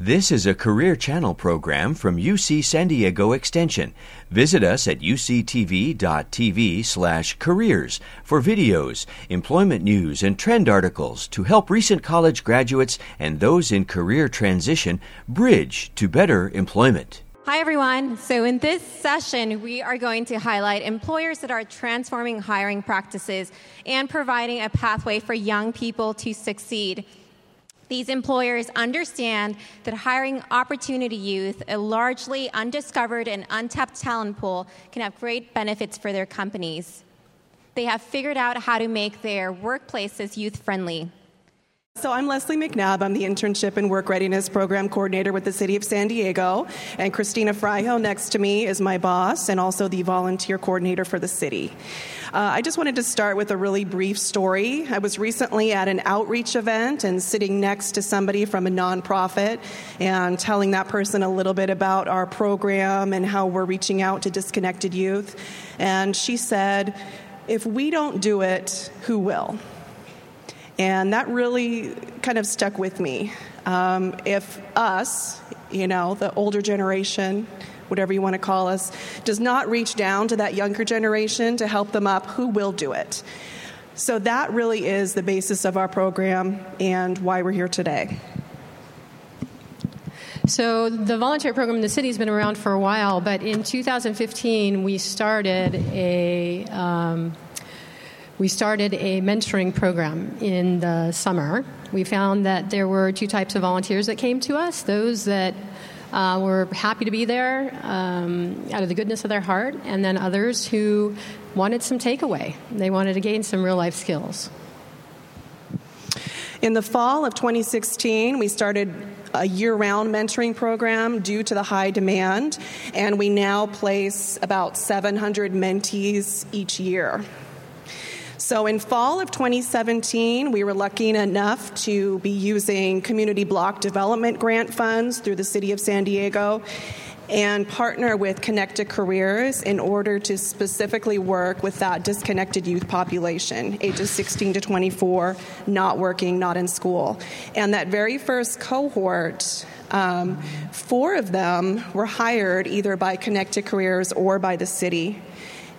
This is a Career Channel program from UC San Diego Extension. Visit us at uctv.tv slash careers for videos, employment news, and trend articles to help recent college graduates and those in career transition bridge to better employment. Hi, everyone. So, in this session, we are going to highlight employers that are transforming hiring practices and providing a pathway for young people to succeed. These employers understand that hiring opportunity youth, a largely undiscovered and untapped talent pool, can have great benefits for their companies. They have figured out how to make their workplaces youth friendly. So, I'm Leslie McNabb. I'm the Internship and Work Readiness Program Coordinator with the City of San Diego. And Christina Fryhill next to me is my boss and also the Volunteer Coordinator for the city. Uh, I just wanted to start with a really brief story. I was recently at an outreach event and sitting next to somebody from a nonprofit and telling that person a little bit about our program and how we're reaching out to disconnected youth. And she said, If we don't do it, who will? And that really kind of stuck with me. Um, if us, you know, the older generation, whatever you want to call us, does not reach down to that younger generation to help them up, who will do it? So that really is the basis of our program and why we're here today. So, the volunteer program in the city has been around for a while, but in 2015 we started a um, we started a mentoring program in the summer. We found that there were two types of volunteers that came to us those that uh, were happy to be there um, out of the goodness of their heart, and then others who wanted some takeaway. They wanted to gain some real life skills. In the fall of 2016, we started a year round mentoring program due to the high demand, and we now place about 700 mentees each year. So in fall of 2017, we were lucky enough to be using community block development grant funds through the city of San Diego and partner with Connected Careers in order to specifically work with that disconnected youth population, ages 16 to 24, not working, not in school. And that very first cohort, um, four of them were hired either by Connected Careers or by the city.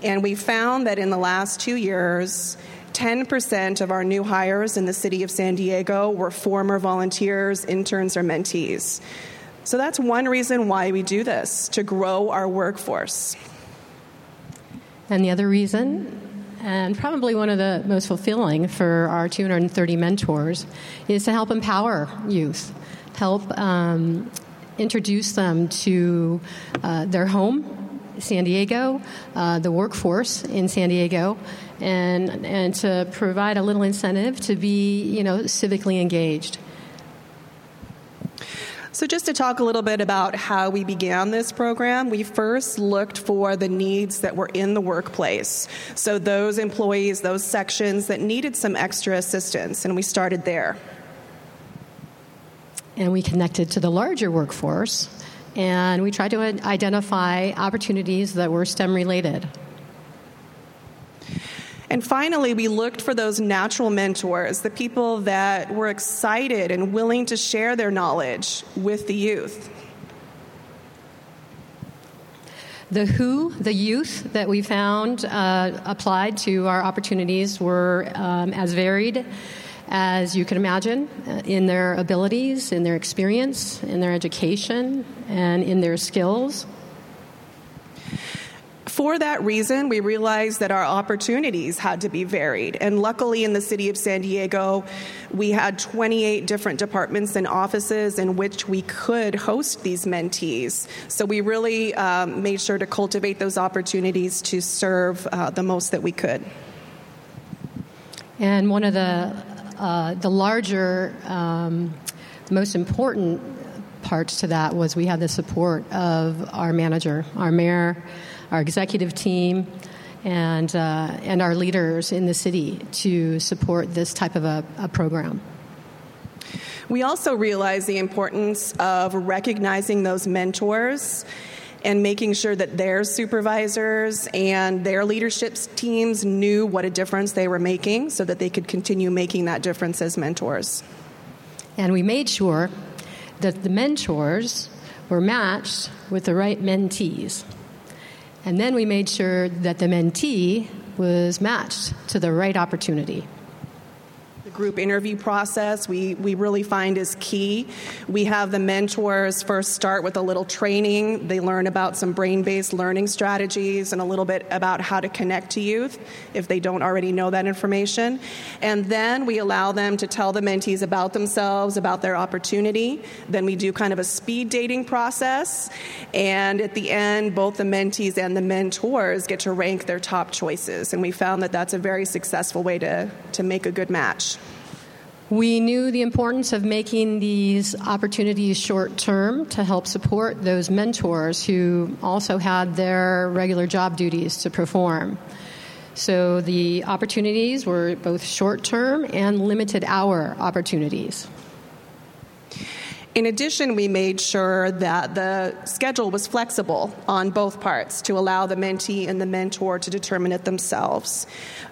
And we found that in the last two years, 10% of our new hires in the city of San Diego were former volunteers, interns, or mentees. So that's one reason why we do this to grow our workforce. And the other reason, and probably one of the most fulfilling for our 230 mentors, is to help empower youth, help um, introduce them to uh, their home San Diego, uh, the workforce in San Diego, and and to provide a little incentive to be you know civically engaged. So, just to talk a little bit about how we began this program, we first looked for the needs that were in the workplace. So, those employees, those sections that needed some extra assistance, and we started there. And we connected to the larger workforce and we tried to identify opportunities that were STEM related. And finally, we looked for those natural mentors, the people that were excited and willing to share their knowledge with the youth. The who, the youth that we found uh, applied to our opportunities were um, as varied as you can imagine, uh, in their abilities, in their experience, in their education, and in their skills. For that reason, we realized that our opportunities had to be varied. And luckily, in the city of San Diego, we had 28 different departments and offices in which we could host these mentees. So we really um, made sure to cultivate those opportunities to serve uh, the most that we could. And one of the uh, the larger, um, most important parts to that was we had the support of our manager, our mayor, our executive team, and uh, and our leaders in the city to support this type of a, a program. We also realize the importance of recognizing those mentors and making sure that their supervisors and their leadership teams knew what a difference they were making so that they could continue making that difference as mentors. And we made sure that the mentors were matched with the right mentees. And then we made sure that the mentee was matched to the right opportunity group interview process we, we really find is key. We have the mentors first start with a little training. They learn about some brain based learning strategies and a little bit about how to connect to youth if they don't already know that information. And then we allow them to tell the mentees about themselves, about their opportunity. Then we do kind of a speed dating process. And at the end, both the mentees and the mentors get to rank their top choices. And we found that that's a very successful way to, to make a good match. We knew the importance of making these opportunities short term to help support those mentors who also had their regular job duties to perform. So the opportunities were both short term and limited hour opportunities. In addition, we made sure that the schedule was flexible on both parts to allow the mentee and the mentor to determine it themselves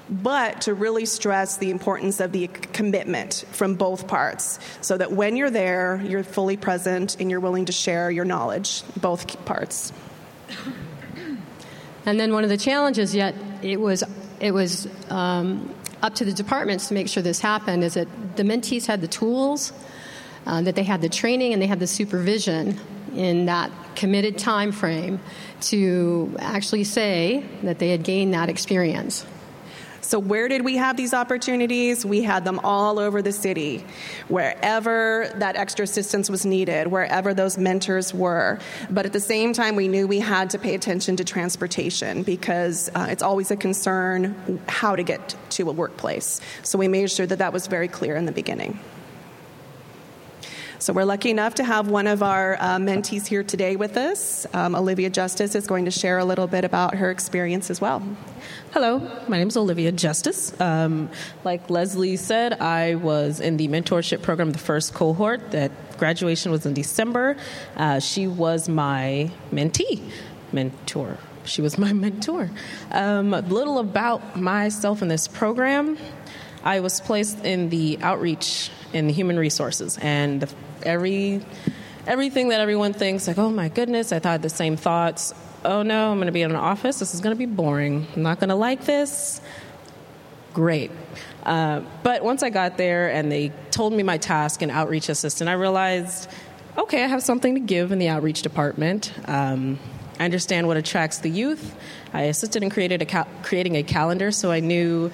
but to really stress the importance of the commitment from both parts so that when you're there, you're fully present and you're willing to share your knowledge, both parts. And then one of the challenges, yet it was, it was um, up to the departments to make sure this happened, is that the mentees had the tools, uh, that they had the training, and they had the supervision in that committed time frame to actually say that they had gained that experience. So, where did we have these opportunities? We had them all over the city, wherever that extra assistance was needed, wherever those mentors were. But at the same time, we knew we had to pay attention to transportation because uh, it's always a concern how to get to a workplace. So, we made sure that that was very clear in the beginning. So we're lucky enough to have one of our uh, mentees here today with us. Um, Olivia Justice is going to share a little bit about her experience as well. Hello, my name is Olivia Justice. Um, like Leslie said, I was in the mentorship program, the first cohort. That graduation was in December. Uh, she was my mentee, mentor. She was my mentor. Um, a little about myself in this program. I was placed in the outreach in the human resources, and the every everything that everyone thinks like oh my goodness i thought the same thoughts. Oh no i'm going to be in an office. This is going to be boring. I'm not going to like this. Great. Uh, but once i got there and they told me my task and outreach assistant i realized okay i have something to give in the outreach department. Um, i understand what attracts the youth. I assisted in created a cal- creating a calendar so i knew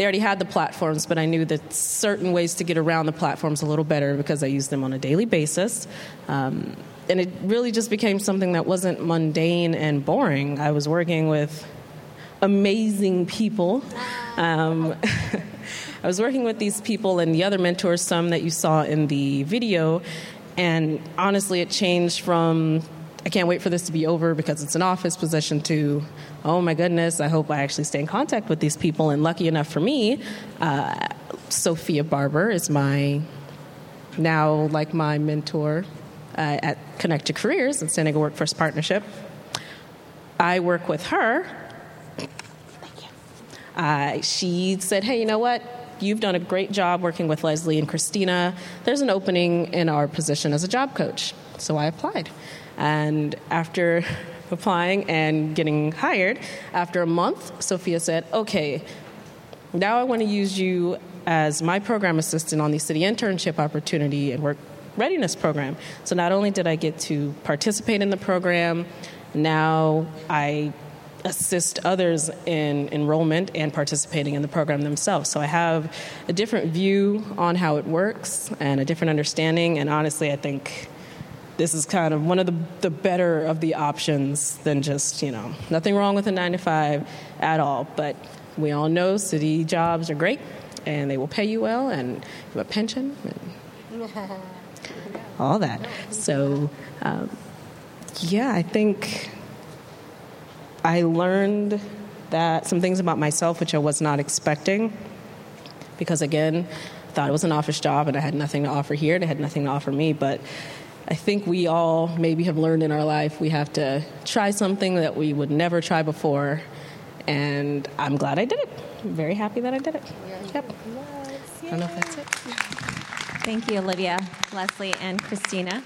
they already had the platforms, but I knew that certain ways to get around the platforms a little better because I used them on a daily basis. Um, and it really just became something that wasn't mundane and boring. I was working with amazing people. Um, I was working with these people and the other mentors, some that you saw in the video, and honestly, it changed from I can't wait for this to be over because it's an office position to, oh my goodness, I hope I actually stay in contact with these people. And lucky enough for me, uh, Sophia Barber is my now like my mentor uh, at Connect to Careers and San Diego Workforce Partnership. I work with her. Thank you. Uh, she said, hey, you know what? You've done a great job working with Leslie and Christina. There's an opening in our position as a job coach. So I applied. And after applying and getting hired, after a month, Sophia said, okay, now I want to use you as my program assistant on the city internship opportunity and work readiness program. So not only did I get to participate in the program, now I assist others in enrollment and participating in the program themselves. So I have a different view on how it works and a different understanding. And honestly, I think this is kind of one of the, the better of the options than just, you know, nothing wrong with a nine to five at all. But we all know city jobs are great and they will pay you well and you have a pension and all that. So, um, yeah, I think I learned that some things about myself which I was not expecting because, again, I thought it was an office job and I had nothing to offer here. They had nothing to offer me, but I think we all maybe have learned in our life we have to try something that we would never try before. And I'm glad I did it. I'm very happy that I did it. Yep. I don't know if that's it. Thank you, Olivia, Leslie, and Christina.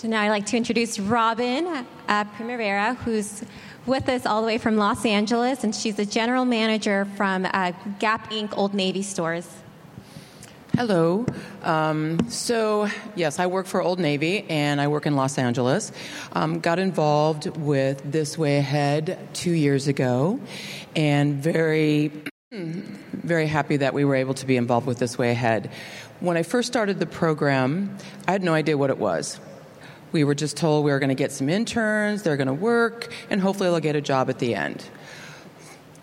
So now I'd like to introduce Robin uh, Primavera, who's with us all the way from Los Angeles, and she's the general manager from uh, Gap Inc. Old Navy stores. Hello. Um, so, yes, I work for Old Navy and I work in Los Angeles. Um, got involved with This Way Ahead two years ago and very, very happy that we were able to be involved with This Way Ahead. When I first started the program, I had no idea what it was. We were just told we were going to get some interns, they're going to work, and hopefully they'll get a job at the end.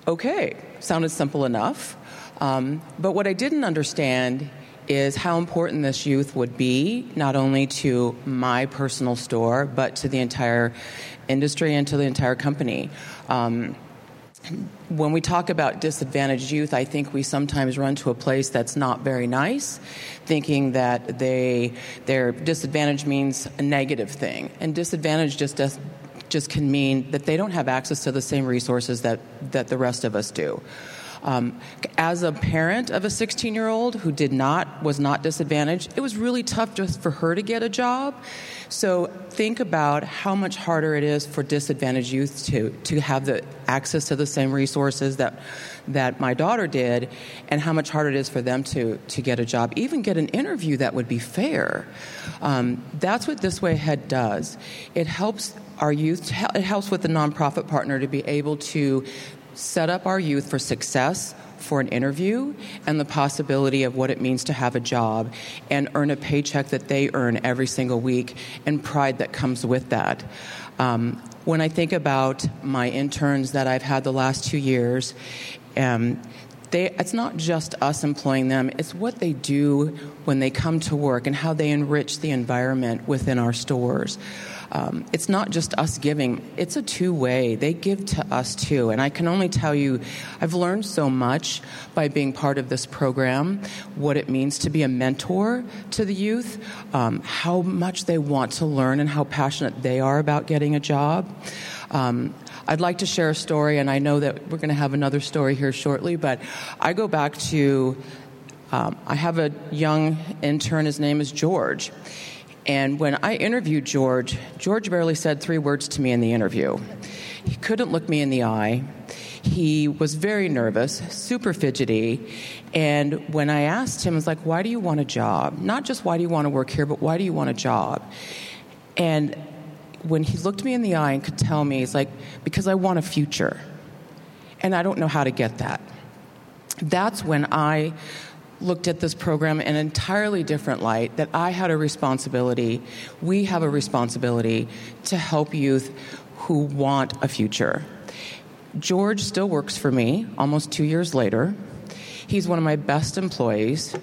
Okay, sounded simple enough. Um, but what I didn't understand is how important this youth would be, not only to my personal store, but to the entire industry and to the entire company. Um, when we talk about disadvantaged youth, I think we sometimes run to a place that's not very nice, thinking that they their disadvantage means a negative thing, and disadvantage just does, just can mean that they don't have access to the same resources that that the rest of us do. Um, as a parent of a 16 year old who did not was not disadvantaged, it was really tough just for her to get a job. So think about how much harder it is for disadvantaged youth to to have the access to the same resources that that my daughter did, and how much harder it is for them to to get a job, even get an interview that would be fair. Um, that's what This Way Ahead does. It helps our youth. It helps with the nonprofit partner to be able to set up our youth for success for an interview and the possibility of what it means to have a job and earn a paycheck that they earn every single week and pride that comes with that. Um, when I think about my interns that I've had the last two years, um, they, it's not just us employing them, it's what they do when they come to work and how they enrich the environment within our stores um, it's not just us giving, it's a two way. They give to us too. And I can only tell you, I've learned so much by being part of this program what it means to be a mentor to the youth, um, how much they want to learn, and how passionate they are about getting a job. Um, I'd like to share a story, and I know that we're going to have another story here shortly, but I go back to um, I have a young intern, his name is George. And when I interviewed George, George barely said three words to me in the interview. He couldn't look me in the eye. He was very nervous, super fidgety. And when I asked him, I was like, why do you want a job? Not just why do you want to work here, but why do you want a job? And when he looked me in the eye and could tell me, he's like, because I want a future. And I don't know how to get that. That's when I looked at this program in an entirely different light that I had a responsibility, we have a responsibility to help youth who want a future. George still works for me almost two years later. He's one of my best employees.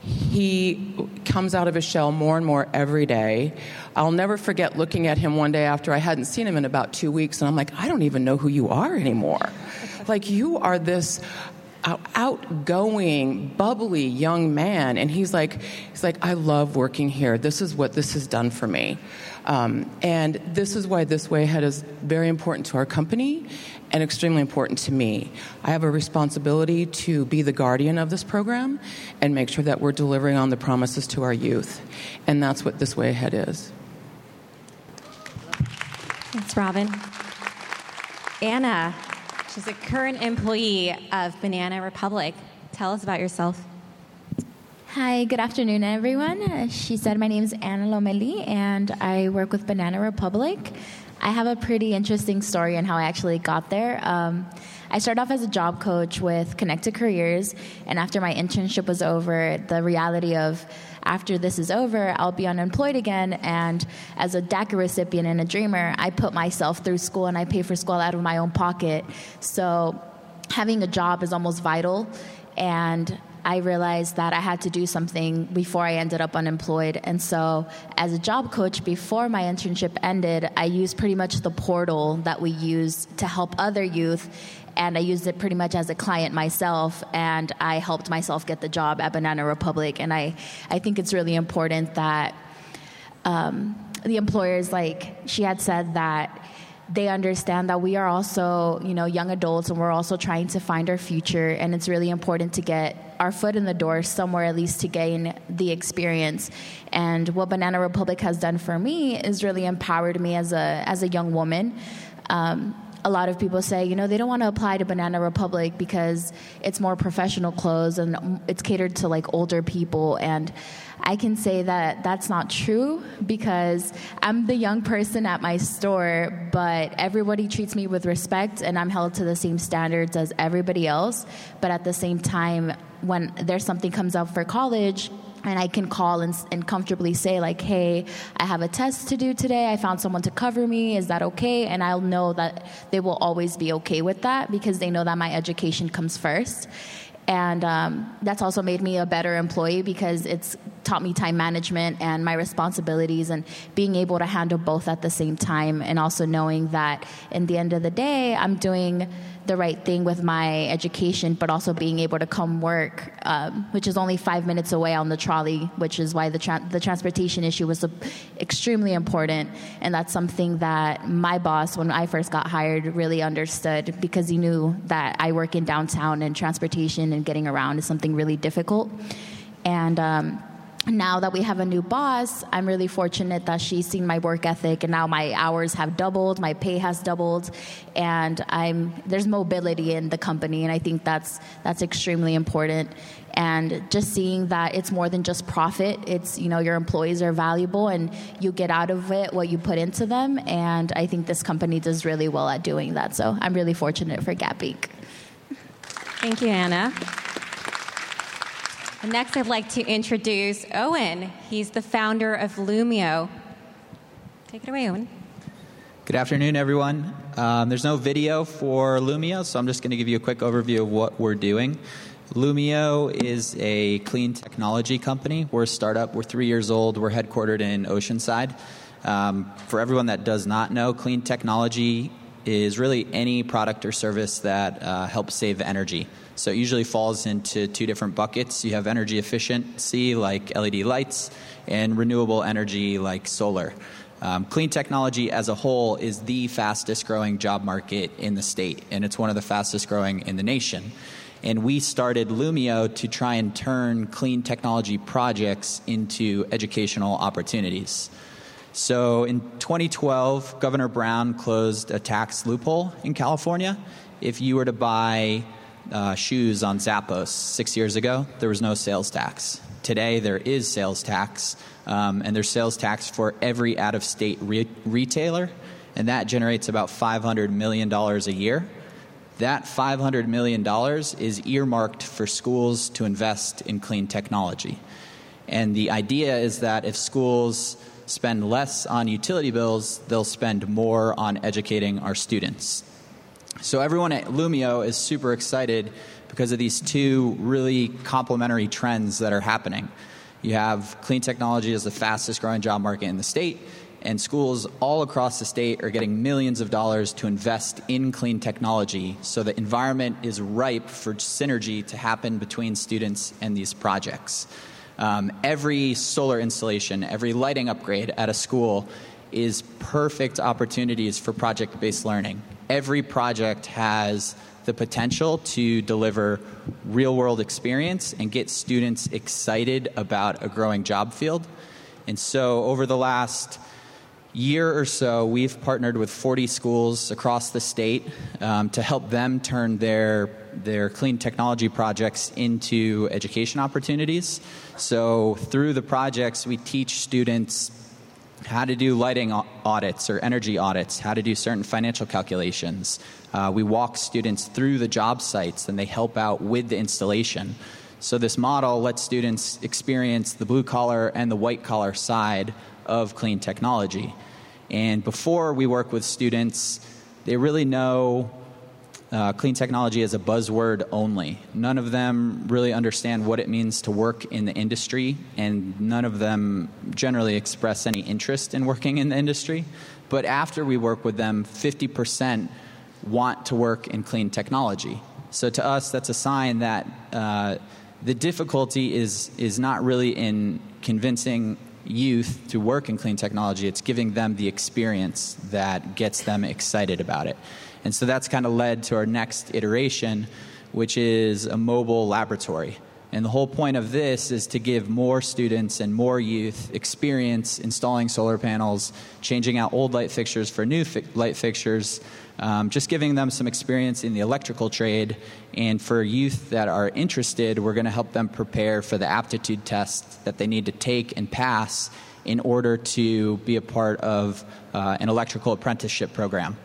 He comes out of his shell more and more every day. I'll never forget looking at him one day after I hadn't seen him in about two weeks, and I'm like, I don't even know who you are anymore. like, you are this outgoing, bubbly young man, and he's like, he's like, I love working here. This is what this has done for me, um, and this is why this way ahead is very important to our company and extremely important to me. I have a responsibility to be the guardian of this program and make sure that we're delivering on the promises to our youth, and that's what this way ahead is. Thanks, Robin. Anna, She's a current employee of Banana Republic. Tell us about yourself. Hi, good afternoon, everyone. Uh, she said, My name is Anna Lomeli, and I work with Banana Republic. I have a pretty interesting story on how I actually got there. Um, I started off as a job coach with Connected Careers, and after my internship was over, the reality of after this is over, I'll be unemployed again. And as a DACA recipient and a dreamer, I put myself through school and I pay for school out of my own pocket. So having a job is almost vital. And I realized that I had to do something before I ended up unemployed. And so, as a job coach, before my internship ended, I used pretty much the portal that we use to help other youth and I used it pretty much as a client myself, and I helped myself get the job at Banana Republic. And I, I think it's really important that um, the employers, like she had said, that they understand that we are also, you know, young adults and we're also trying to find our future and it's really important to get our foot in the door somewhere at least to gain the experience. And what Banana Republic has done for me is really empowered me as a as a young woman. Um, a lot of people say, you know, they don't want to apply to Banana Republic because it's more professional clothes and it's catered to like older people. And I can say that that's not true because I'm the young person at my store, but everybody treats me with respect and I'm held to the same standards as everybody else. But at the same time, when there's something comes up for college, and I can call and, and, comfortably say like, "Hey, I have a test to do today. I found someone to cover me. Is that okay?" And I'll know that they will always be okay with that because they know that my education comes first and um, that's also made me a better employee because it's taught me time management and my responsibilities and being able to handle both at the same time and also knowing that in the end of the day i'm doing the right thing with my education, but also being able to come work, um, which is only five minutes away on the trolley, which is why the tra- the transportation issue was extremely important, and that's something that my boss, when I first got hired, really understood because he knew that I work in downtown and transportation and getting around is something really difficult, and. Um, now that we have a new boss, I'm really fortunate that she's seen my work ethic and now my hours have doubled, my pay has doubled, and I'm there's mobility in the company and I think that's that's extremely important. And just seeing that it's more than just profit, it's you know your employees are valuable and you get out of it what you put into them and I think this company does really well at doing that. So I'm really fortunate for Gap Inc. Thank you, Anna. Next, I'd like to introduce Owen. He's the founder of Lumio. Take it away, Owen. Good afternoon, everyone. Um, there's no video for Lumio, so I'm just going to give you a quick overview of what we're doing. Lumio is a clean technology company. We're a startup. We're three years old. We're headquartered in Oceanside. Um, for everyone that does not know, clean technology is really any product or service that uh, helps save energy. So it usually falls into two different buckets. You have energy efficiency, like LED lights, and renewable energy, like solar. Um, clean technology as a whole is the fastest growing job market in the state, and it's one of the fastest growing in the nation. And we started Lumio to try and turn clean technology projects into educational opportunities. So in 2012, Governor Brown closed a tax loophole in California. If you were to buy uh, shoes on Zappos six years ago, there was no sales tax. Today, there is sales tax, um, and there's sales tax for every out of state re- retailer, and that generates about $500 million a year. That $500 million is earmarked for schools to invest in clean technology. And the idea is that if schools spend less on utility bills, they'll spend more on educating our students. So everyone at Lumio is super excited because of these two really complementary trends that are happening. You have clean technology as the fastest growing job market in the state, and schools all across the state are getting millions of dollars to invest in clean technology so the environment is ripe for synergy to happen between students and these projects. Um, every solar installation, every lighting upgrade at a school is perfect opportunities for project based learning every project has the potential to deliver real world experience and get students excited about a growing job field. And so, over the last year or so, we've partnered with 40 schools across the state um, to help them turn their their clean technology projects into education opportunities. So, through the projects, we teach students how to do lighting audits or energy audits, how to do certain financial calculations. Uh, we walk students through the job sites and they help out with the installation. So, this model lets students experience the blue collar and the white collar side of clean technology. And before we work with students, they really know uh, clean technology as a buzzword only. None of them really understand what it means to work in the industry, and none of them generally express any interest in working in the industry. But after we work with them, 50% want to work in clean technology. So to us, that's a sign that uh, the difficulty is, is not really in convincing youth to work in clean technology, it's giving them the experience that gets them excited about it. And so that's kind of led to our next iteration, which is a mobile laboratory. And the whole point of this is to give more students and more youth experience installing solar panels, changing out old light fixtures for new fi- light fixtures, um, just giving them some experience in the electrical trade. And for youth that are interested, we're going to help them prepare for the aptitude test that they need to take and pass in order to be a part of uh, an electrical apprenticeship program.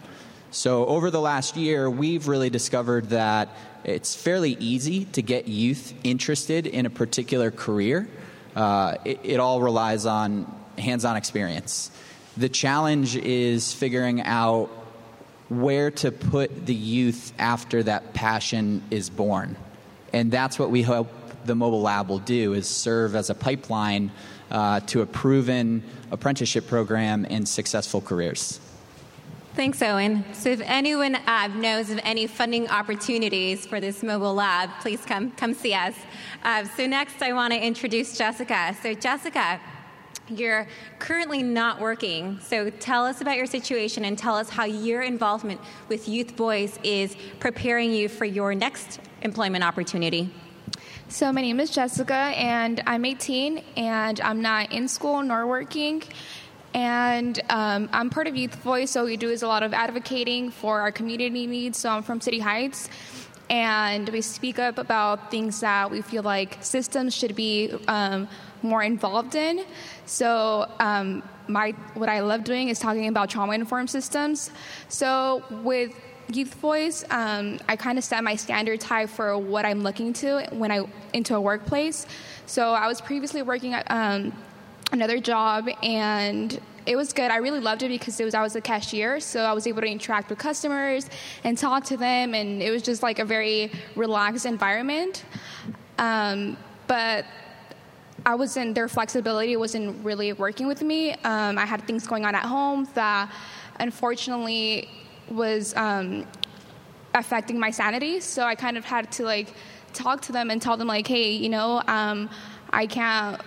So, over the last year, we've really discovered that it's fairly easy to get youth interested in a particular career. Uh, it, it all relies on hands on experience. The challenge is figuring out where to put the youth after that passion is born. And that's what we hope the mobile lab will do is serve as a pipeline uh, to a proven apprenticeship program and successful careers. Thanks, Owen. So, if anyone uh, knows of any funding opportunities for this mobile lab, please come come see us. Uh, so, next, I want to introduce Jessica. So, Jessica, you're currently not working. So, tell us about your situation and tell us how your involvement with Youth Voice is preparing you for your next employment opportunity. So, my name is Jessica, and I'm 18, and I'm not in school nor working. And um, I'm part of Youth Voice, so we do is a lot of advocating for our community needs. So I'm from City Heights, and we speak up about things that we feel like systems should be um, more involved in. So um, my what I love doing is talking about trauma informed systems. So with Youth Voice, um, I kind of set my standards high for what I'm looking to when I into a workplace. So I was previously working at um, another job and it was good. I really loved it because it was I was a cashier, so I was able to interact with customers and talk to them, and it was just like a very relaxed environment. Um, but I wasn't their flexibility wasn't really working with me. Um, I had things going on at home that unfortunately was um, affecting my sanity. So I kind of had to like talk to them and tell them like, hey, you know, um, I can't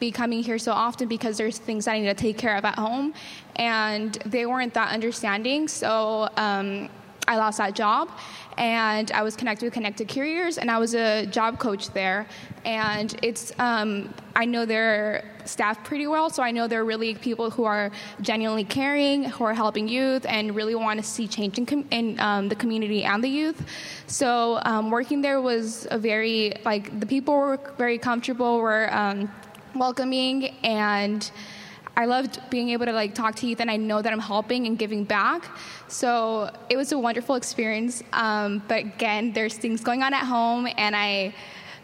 be coming here so often because there's things I need to take care of at home. And they weren't that understanding. So um, I lost that job and I was connected with Connected Careers and I was a job coach there. And it's, um, I know their staff pretty well, so I know they're really people who are genuinely caring, who are helping youth, and really want to see change in, com- in um, the community and the youth. So um, working there was a very, like, the people were very comfortable, were, um, welcoming and I loved being able to like talk to youth and I know that I'm helping and giving back. So it was a wonderful experience. Um, but again, there's things going on at home and I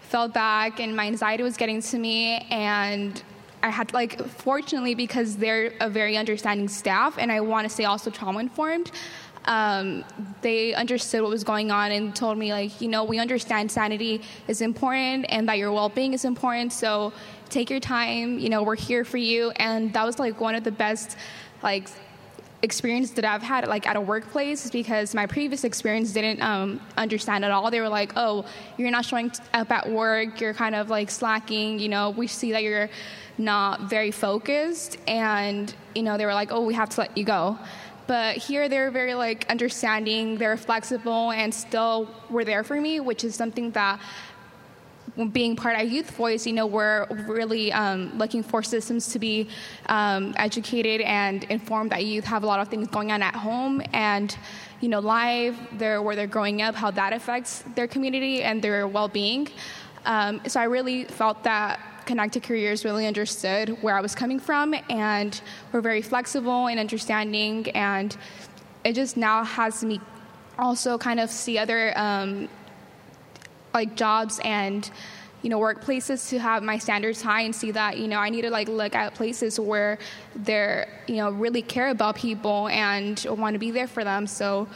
fell back and my anxiety was getting to me and I had like fortunately because they're a very understanding staff and I want to say also trauma informed. Um, they understood what was going on and told me like you know we understand sanity is important and that your well-being is important so take your time you know we're here for you and that was like one of the best like experience that I've had like at a workplace because my previous experience didn't um, understand at all. They were like, "Oh, you're not showing up at work. You're kind of like slacking. You know, we see that you're not very focused." And you know, they were like, "Oh, we have to let you go." But here they're very like understanding. They're flexible and still were there for me, which is something that being part of Youth Voice, you know, we're really um, looking for systems to be um, educated and informed that youth have a lot of things going on at home and, you know, live, they're, where they're growing up, how that affects their community and their well-being. Um, so I really felt that Connected Careers really understood where I was coming from and were very flexible and understanding and it just now has me also kind of see other um, like jobs and you know workplaces to have my standards high and see that you know I need to like look at places where they're you know really care about people and want to be there for them. So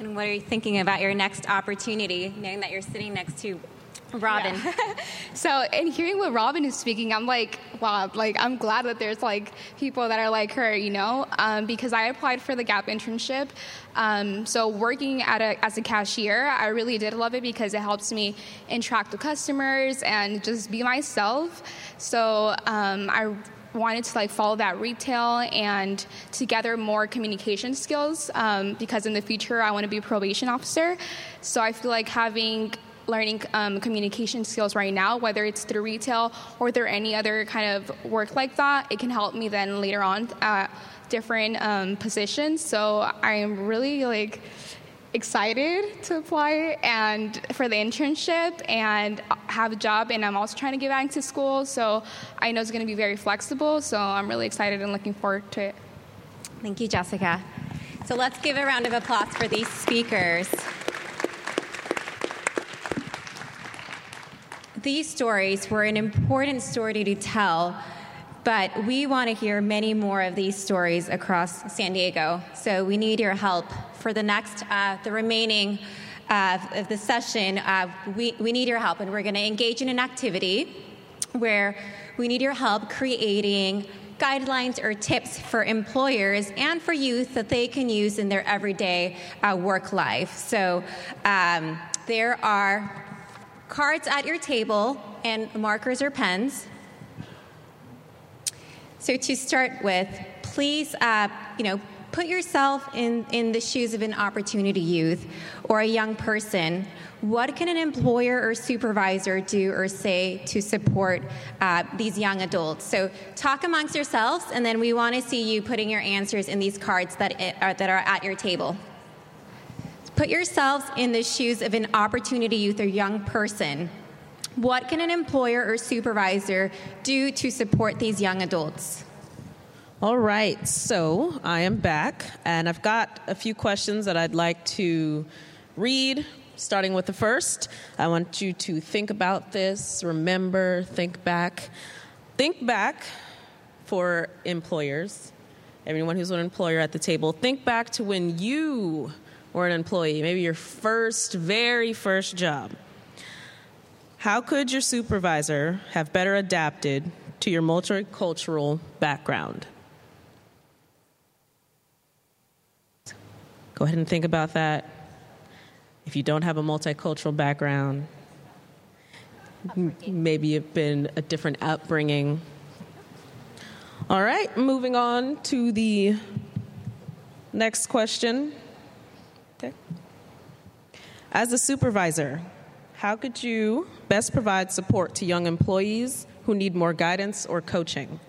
and what are you thinking about your next opportunity knowing that you're sitting next to Robin. Yeah. so, and hearing what Robin is speaking, I'm like, wow, like I'm glad that there's like people that are like her, you know, um, because I applied for the Gap internship. Um, so, working at a, as a cashier, I really did love it because it helps me interact with customers and just be myself. So, um, I wanted to like follow that retail and to gather more communication skills um, because in the future I want to be a probation officer. So I feel like having learning um, communication skills right now, whether it's through retail or through any other kind of work like that, it can help me then later on at different um, positions. So I am really like excited to apply and for the internship and have a job and I'm also trying to get back to school so I know it's going to be very flexible so I'm really excited and looking forward to it. Thank you Jessica. So let's give a round of applause for these speakers. These stories were an important story to tell but we want to hear many more of these stories across San Diego. So we need your help for the next, uh, the remaining uh, of the session. Uh, we, we need your help, and we're going to engage in an activity where we need your help creating guidelines or tips for employers and for youth that they can use in their everyday uh, work life. So um, there are cards at your table and markers or pens. So to start with, please, uh, you know, put yourself in, in the shoes of an opportunity youth or a young person. What can an employer or supervisor do or say to support uh, these young adults? So talk amongst yourselves, and then we want to see you putting your answers in these cards that, are, that are at your table. Put yourselves in the shoes of an opportunity youth or young person. What can an employer or supervisor do to support these young adults? All right, so I am back, and I've got a few questions that I'd like to read. Starting with the first, I want you to think about this, remember, think back. Think back for employers, everyone who's an employer at the table, think back to when you were an employee, maybe your first, very first job. How could your supervisor have better adapted to your multicultural background? Go ahead and think about that. If you don't have a multicultural background, maybe you've been a different upbringing. All right, moving on to the next question. As a supervisor, how could you best provide support to young employees who need more guidance or coaching?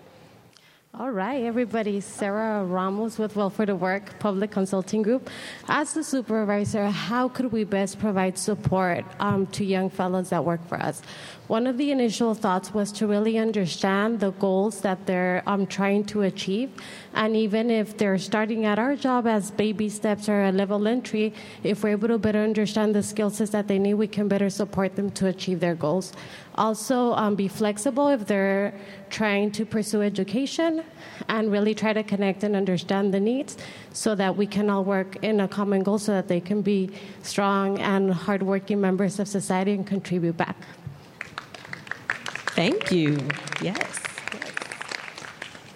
All right, everybody. Sarah Ramos with Welfare to Work Public Consulting Group. As the supervisor, how could we best provide support um, to young fellows that work for us? One of the initial thoughts was to really understand the goals that they're um, trying to achieve. And even if they're starting at our job as baby steps or a level entry, if we're able to better understand the skill sets that they need, we can better support them to achieve their goals. Also, um, be flexible if they're trying to pursue education and really try to connect and understand the needs so that we can all work in a common goal so that they can be strong and hardworking members of society and contribute back. Thank you. Yes.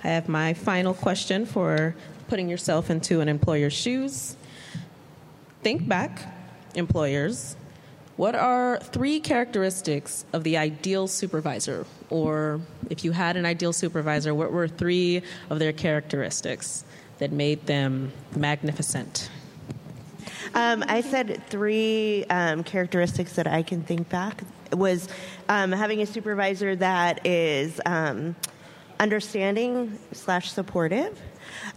I have my final question for putting yourself into an employer's shoes. Think back, employers. What are three characteristics of the ideal supervisor? Or if you had an ideal supervisor, what were three of their characteristics that made them magnificent? Um, I said three um, characteristics that I can think back was um, having a supervisor that is um, understanding slash supportive.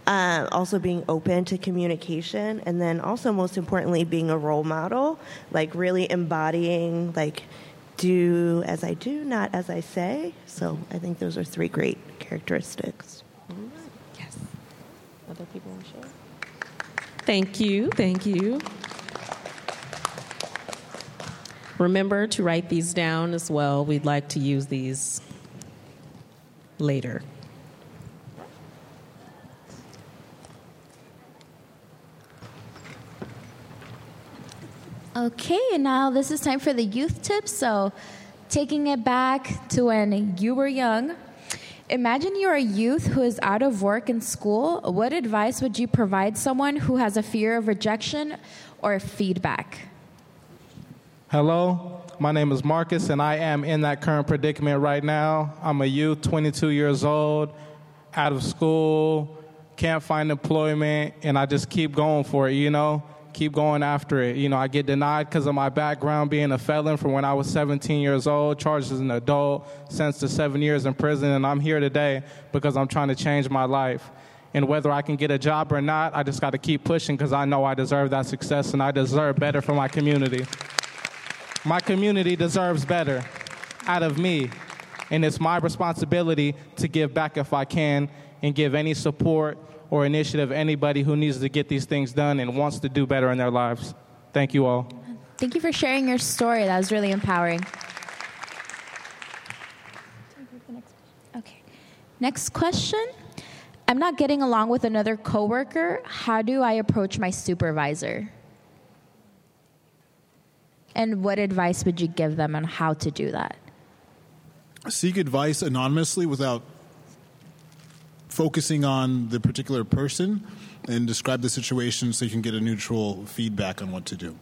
Uh, also being open to communication and then also most importantly being a role model like really embodying like do as i do not as i say. So i think those are three great characteristics. Yes. Other people want to share? Thank you. Thank you Remember to write these down as well. We'd like to use these later. Okay, and now this is time for the youth tips. So, taking it back to when you were young, imagine you're a youth who is out of work and school. What advice would you provide someone who has a fear of rejection or feedback? Hello, my name is Marcus, and I am in that current predicament right now. I'm a youth, 22 years old, out of school, can't find employment, and I just keep going for it, you know? Keep going after it. You know, I get denied because of my background being a felon from when I was 17 years old, charged as an adult, sentenced to seven years in prison, and I'm here today because I'm trying to change my life. And whether I can get a job or not, I just got to keep pushing because I know I deserve that success and I deserve better for my community. My community deserves better out of me, and it's my responsibility to give back if I can and give any support or initiative anybody who needs to get these things done and wants to do better in their lives. Thank you all. Thank you for sharing your story. That was really empowering. Okay. Next question. I'm not getting along with another coworker. How do I approach my supervisor? And what advice would you give them on how to do that? Seek advice anonymously without focusing on the particular person and describe the situation so you can get a neutral feedback on what to do.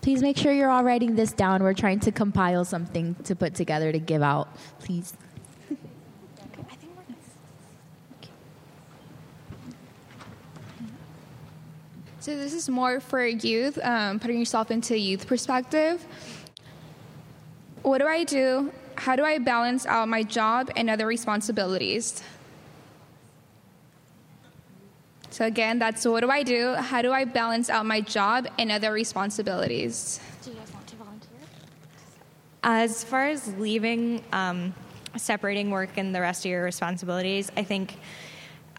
Please make sure you're all writing this down. We're trying to compile something to put together to give out. Please. So this is more for youth, um, putting yourself into youth perspective. What do I do? How do I balance out my job and other responsibilities? So again, that's what do I do? How do I balance out my job and other responsibilities? Do you guys want to volunteer? As far as leaving, um, separating work and the rest of your responsibilities, I think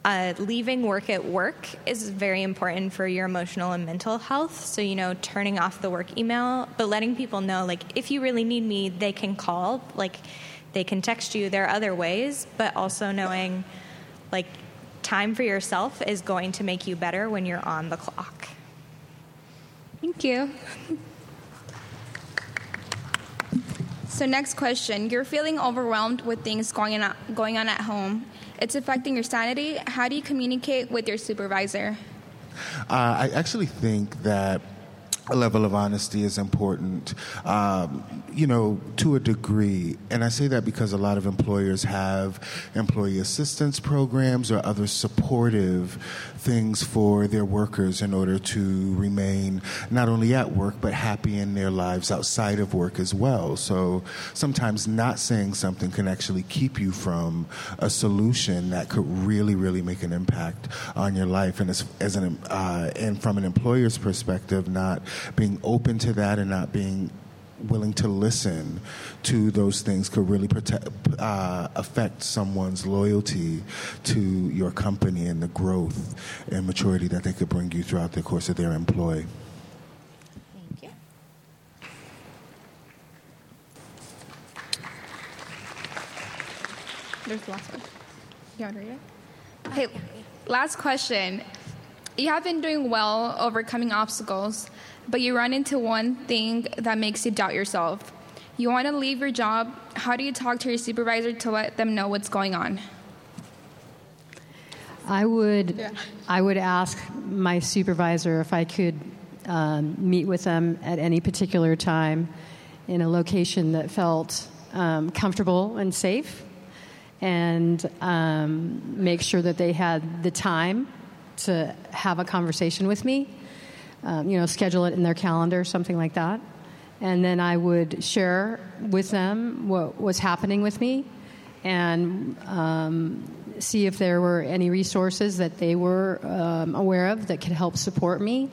uh, leaving work at work is very important for your emotional and mental health. So, you know, turning off the work email, but letting people know, like, if you really need me, they can call. Like, they can text you. There are other ways, but also knowing, like, time for yourself is going to make you better when you're on the clock. Thank you. So, next question. You're feeling overwhelmed with things going on, going on at home. It's affecting your sanity. How do you communicate with your supervisor? Uh, I actually think that a level of honesty is important, um, you know, to a degree. And I say that because a lot of employers have employee assistance programs or other supportive things for their workers in order to remain not only at work but happy in their lives outside of work as well. So sometimes not saying something can actually keep you from a solution that could really, really make an impact on your life. And as, as an uh, and from an employer's perspective, not being open to that and not being willing to listen to those things could really protect, uh, affect someone's loyalty to your company and the growth and maturity that they could bring you throughout the course of their employ. Thank you. There's the last one. You want to read it? Okay, last question. You have been doing well overcoming obstacles, but you run into one thing that makes you doubt yourself. You want to leave your job. How do you talk to your supervisor to let them know what's going on? I would, I would ask my supervisor if I could um, meet with them at any particular time in a location that felt um, comfortable and safe, and um, make sure that they had the time to have a conversation with me. Um, you know, schedule it in their calendar, something like that. And then I would share with them what was happening with me and um, see if there were any resources that they were um, aware of that could help support me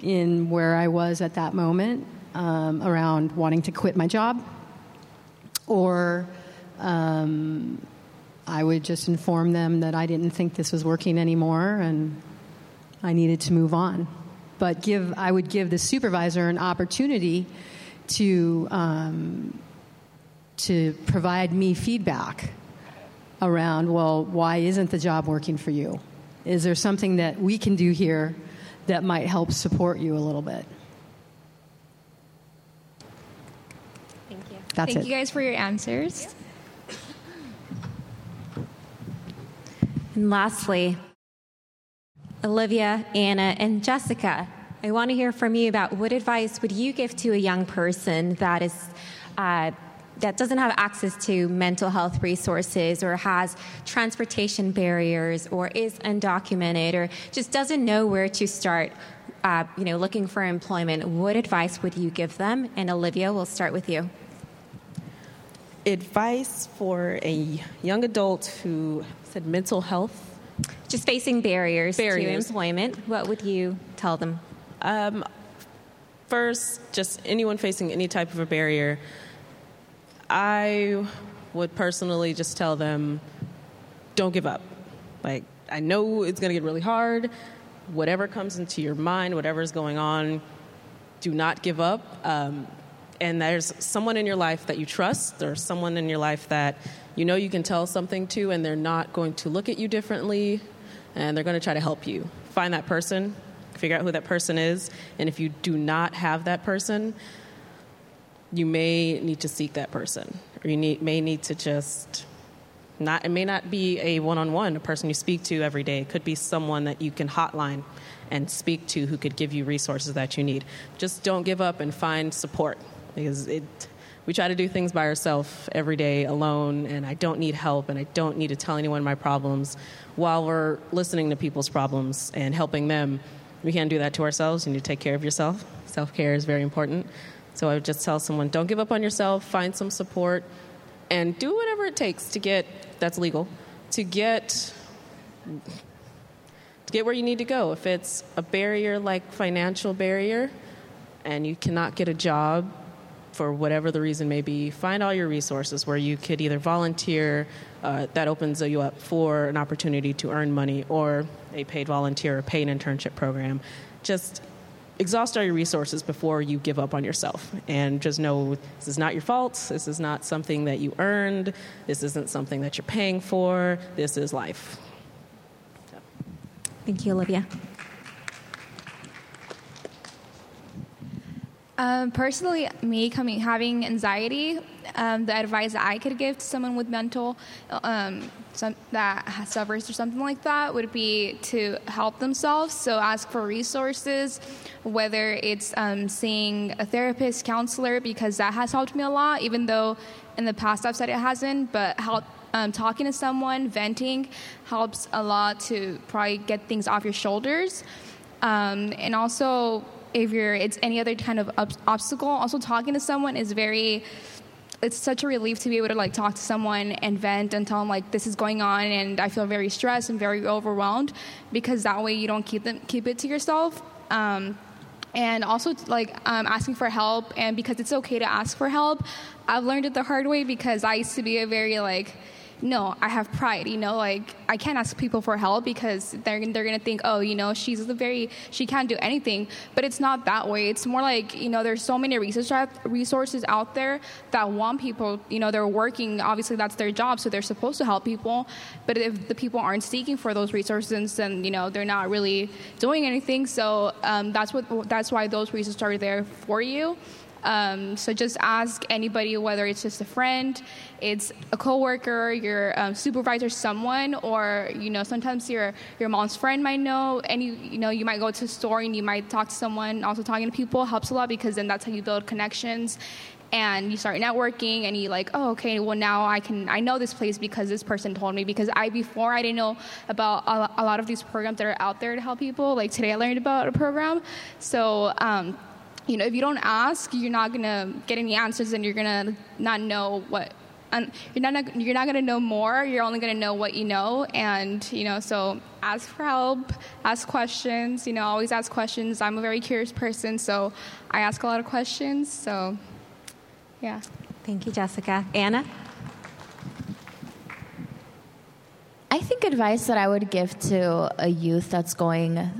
in where I was at that moment um, around wanting to quit my job. Or um, I would just inform them that I didn't think this was working anymore and I needed to move on. But give, I would give the supervisor an opportunity to um, to provide me feedback around, well, why isn't the job working for you? Is there something that we can do here that might help support you a little bit? Thank you. That's Thank it. you guys for your answers. And lastly, Olivia, Anna, and Jessica, I want to hear from you about what advice would you give to a young person that is uh, that doesn't have access to mental health resources or has transportation barriers or is undocumented or just doesn't know where to start uh, you know looking for employment what advice would you give them? And olivia we'll start with you. Advice for a young adult who said mental health just facing barriers, barriers. to employment what would you tell them um, first just anyone facing any type of a barrier I would personally just tell them, don't give up. Like, I know it's going to get really hard. Whatever comes into your mind, whatever's going on, do not give up. Um, and there's someone in your life that you trust, or someone in your life that you know you can tell something to, and they're not going to look at you differently, and they're going to try to help you. Find that person, figure out who that person is, and if you do not have that person, you may need to seek that person, or you need, may need to just not. It may not be a one-on-one, a person you speak to every day. It could be someone that you can hotline and speak to who could give you resources that you need. Just don't give up and find support because it. We try to do things by ourselves every day alone, and I don't need help, and I don't need to tell anyone my problems. While we're listening to people's problems and helping them, we can't do that to ourselves. You need to take care of yourself. Self care is very important. So I would just tell someone don't give up on yourself, find some support, and do whatever it takes to get that's legal to get to get where you need to go. If it's a barrier like financial barrier and you cannot get a job for whatever the reason may be, find all your resources where you could either volunteer, uh, that opens you up for an opportunity to earn money, or a paid volunteer or paid internship program. Just exhaust all your resources before you give up on yourself and just know this is not your fault this is not something that you earned this isn't something that you're paying for this is life so. thank you olivia um, personally me coming having anxiety um, the advice that i could give to someone with mental um, some, that suffers or something like that would be to help themselves. So ask for resources, whether it's um, seeing a therapist, counselor, because that has helped me a lot, even though in the past I've said it hasn't, but help. Um, talking to someone, venting helps a lot to probably get things off your shoulders. Um, and also, if you're it's any other kind of ob- obstacle, also talking to someone is very it's such a relief to be able to like talk to someone and vent and tell them like this is going on and I feel very stressed and very overwhelmed because that way you don't keep them keep it to yourself. Um, and also like um, asking for help and because it's okay to ask for help. I've learned it the hard way because I used to be a very like no, I have pride. You know, like I can't ask people for help because they're they're gonna think, oh, you know, she's the very she can't do anything. But it's not that way. It's more like you know, there's so many resources out there that want people. You know, they're working. Obviously, that's their job, so they're supposed to help people. But if the people aren't seeking for those resources, then you know they're not really doing anything. So um, that's what that's why those resources are there for you. Um, so just ask anybody, whether it's just a friend, it's a coworker, your um, supervisor, someone, or you know sometimes your your mom's friend might know. And you you know you might go to a store and you might talk to someone. Also talking to people helps a lot because then that's how you build connections and you start networking and you like oh okay well now i can i know this place because this person told me because i before i didn't know about a, lot of these programs that are out there to help people like today i learned about a program so um, you know, if you don't ask, you're not gonna get any answers, and you're gonna not know what. And you're not you're not gonna know more. You're only gonna know what you know, and you know. So ask for help, ask questions. You know, always ask questions. I'm a very curious person, so I ask a lot of questions. So, yeah. Thank you, Jessica. Anna. I think advice that I would give to a youth that's going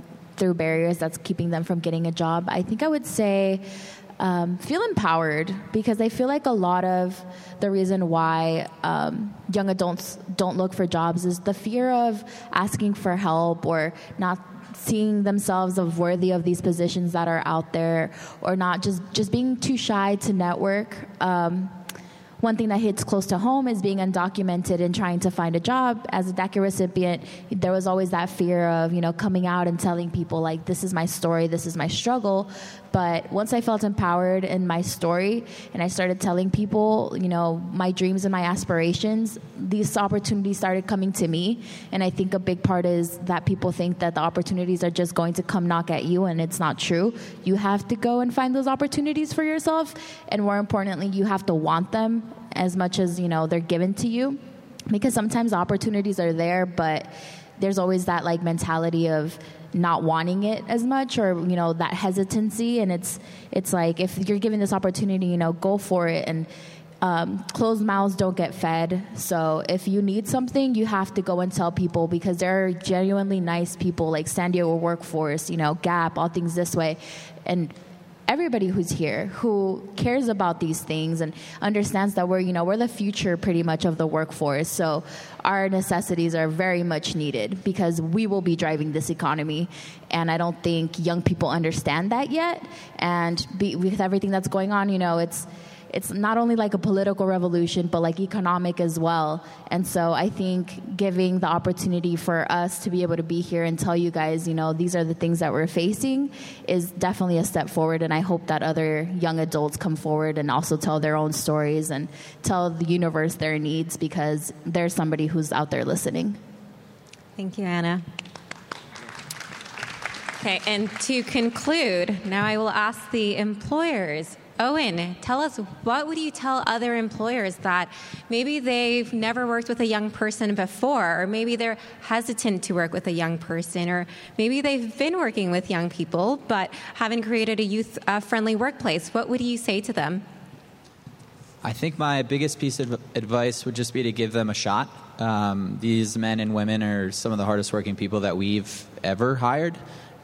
through barriers that's keeping them from getting a job, I think I would say um, feel empowered because I feel like a lot of the reason why um, young adults don't look for jobs is the fear of asking for help or not seeing themselves of worthy of these positions that are out there or not just just being too shy to network um, one thing that hits close to home is being undocumented and trying to find a job. As a DACA recipient, there was always that fear of, you know, coming out and telling people, like, this is my story, this is my struggle. But once I felt empowered in my story and I started telling people, you know, my dreams and my aspirations, these opportunities started coming to me. And I think a big part is that people think that the opportunities are just going to come knock at you, and it's not true. You have to go and find those opportunities for yourself. And more importantly, you have to want them as much as, you know, they're given to you. Because sometimes opportunities are there, but there's always that like mentality of not wanting it as much or you know that hesitancy and it's it's like if you're given this opportunity you know go for it and um, closed mouths don't get fed. So if you need something, you have to go and tell people because there are genuinely nice people like San Diego Workforce, you know, Gap, all things this way, and everybody who's here who cares about these things and understands that we're you know we're the future pretty much of the workforce. So our necessities are very much needed because we will be driving this economy. And i don't think young people understand that yet. And be, with everything that's going on you know it's it's not only like a political revolution, but like economic as well. And so I think giving the opportunity for us to be able to be here and tell you guys, you know, these are the things that we're facing is definitely a step forward. And I hope that other young adults come forward and also tell their own stories and tell the universe their needs because there's somebody who's out there listening. Thank you, Anna. Okay, and to conclude, now I will ask the employers Owen, tell us what would you tell other employers that maybe they've never worked with a young person before, or maybe they're hesitant to work with a young person, or maybe they've been working with young people but haven't created a youth friendly workplace? What would you say to them? I think my biggest piece of advice would just be to give them a shot. Um, these men and women are some of the hardest working people that we've ever hired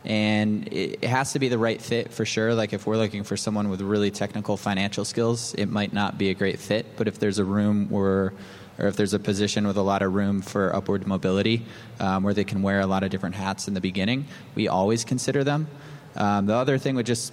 and it has to be the right fit for sure. Like if we're looking for someone with really technical financial skills, it might not be a great fit. But if there's a room where or if there's a position with a lot of room for upward mobility um, where they can wear a lot of different hats in the beginning, we always consider them. Um, the other thing would just,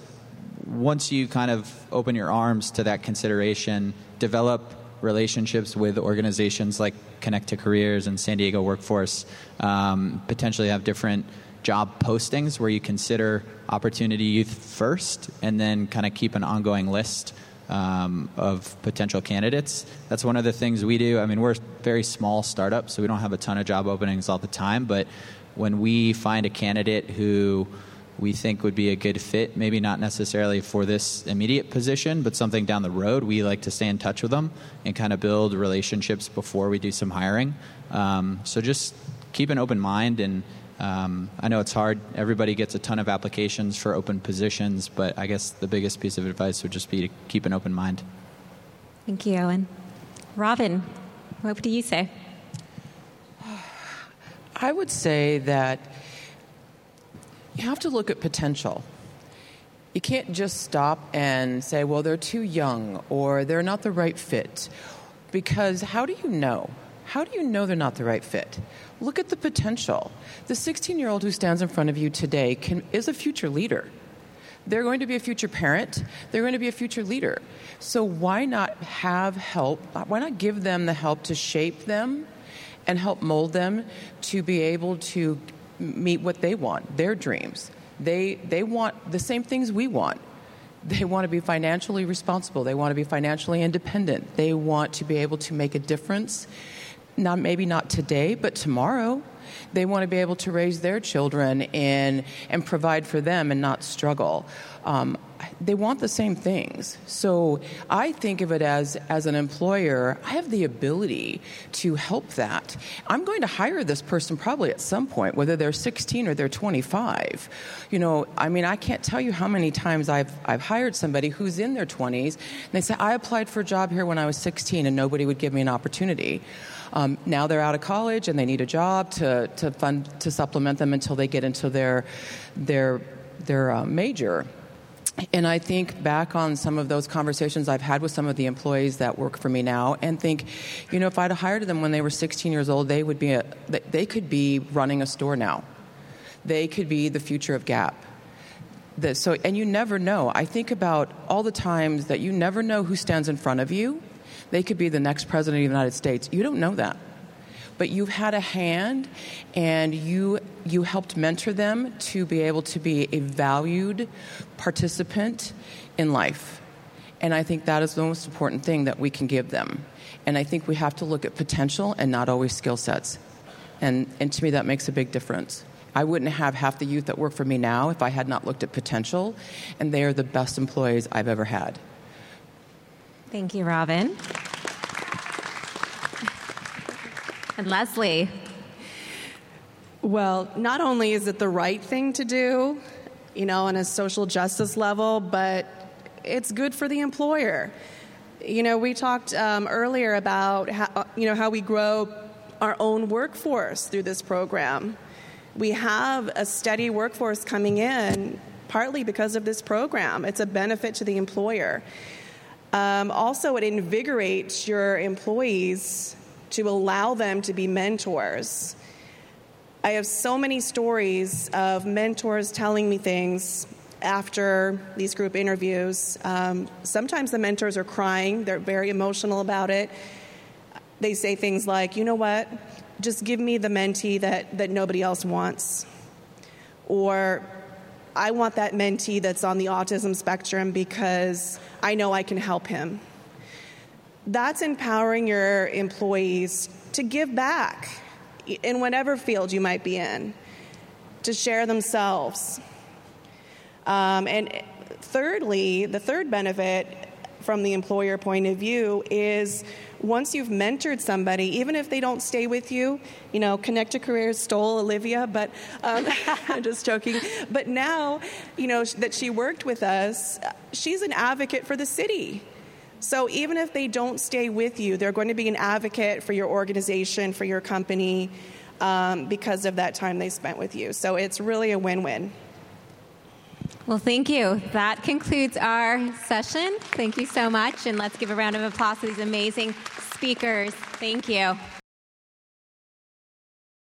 once you kind of open your arms to that consideration, develop relationships with organizations like Connect to Careers and San Diego Workforce, um, potentially have different job postings where you consider opportunity youth first and then kind of keep an ongoing list um, of potential candidates. That's one of the things we do. I mean, we're a very small startup, so we don't have a ton of job openings all the time, but when we find a candidate who we think would be a good fit, maybe not necessarily for this immediate position, but something down the road, we like to stay in touch with them and kind of build relationships before we do some hiring. Um, so just keep an open mind and um, I know it's hard. Everybody gets a ton of applications for open positions, but I guess the biggest piece of advice would just be to keep an open mind. Thank you, Owen. Robin, what do you say? I would say that you have to look at potential. You can't just stop and say, well, they're too young or they're not the right fit. Because how do you know? How do you know they're not the right fit? Look at the potential. The 16 year old who stands in front of you today can, is a future leader. They're going to be a future parent. They're going to be a future leader. So why not have help? Why not give them the help to shape them and help mold them to be able to meet what they want, their dreams? They, they want the same things we want. They want to be financially responsible. They want to be financially independent. They want to be able to make a difference not maybe not today, but tomorrow. They want to be able to raise their children and and provide for them and not struggle. Um, they want the same things. So I think of it as as an employer, I have the ability to help that. I'm going to hire this person probably at some point, whether they're 16 or they're 25. You know, I mean, I can't tell you how many times I've I've hired somebody who's in their 20s and they say I applied for a job here when I was 16 and nobody would give me an opportunity. Um, now they're out of college and they need a job to, to fund to supplement them until they get into their their their uh, major. And I think back on some of those conversations I've had with some of the employees that work for me now, and think, you know, if I'd hired them when they were 16 years old, they would be a, they could be running a store now. They could be the future of Gap. The, so, and you never know. I think about all the times that you never know who stands in front of you They could be the next president of the United States. You don't know that. But you've had a hand and you, you helped mentor them to be able to be a valued participant in life. And I think that is the most important thing that we can give them. And I think we have to look at potential and not always skill sets. And, and to me, that makes a big difference. I wouldn't have half the youth that work for me now if I had not looked at potential, and they are the best employees I've ever had. Thank you, Robin. And Leslie. Well, not only is it the right thing to do, you know, on a social justice level, but it's good for the employer. You know, we talked um, earlier about how, you know how we grow our own workforce through this program. We have a steady workforce coming in partly because of this program. It's a benefit to the employer. Um, also, it invigorates your employees to allow them to be mentors. I have so many stories of mentors telling me things after these group interviews. Um, sometimes the mentors are crying, they're very emotional about it. They say things like, you know what, just give me the mentee that, that nobody else wants. Or, I want that mentee that's on the autism spectrum because I know I can help him. That's empowering your employees to give back in whatever field you might be in, to share themselves. Um, and thirdly, the third benefit from the employer point of view is once you've mentored somebody, even if they don't stay with you, you know, Connect to Careers stole Olivia, but um, I'm just joking. But now, you know, that she worked with us, she's an advocate for the city. So even if they don't stay with you, they're going to be an advocate for your organization, for your company, um, because of that time they spent with you. So it's really a win win. Well, thank you. That concludes our session. Thank you so much. And let's give a round of applause to these amazing speakers. Thank you.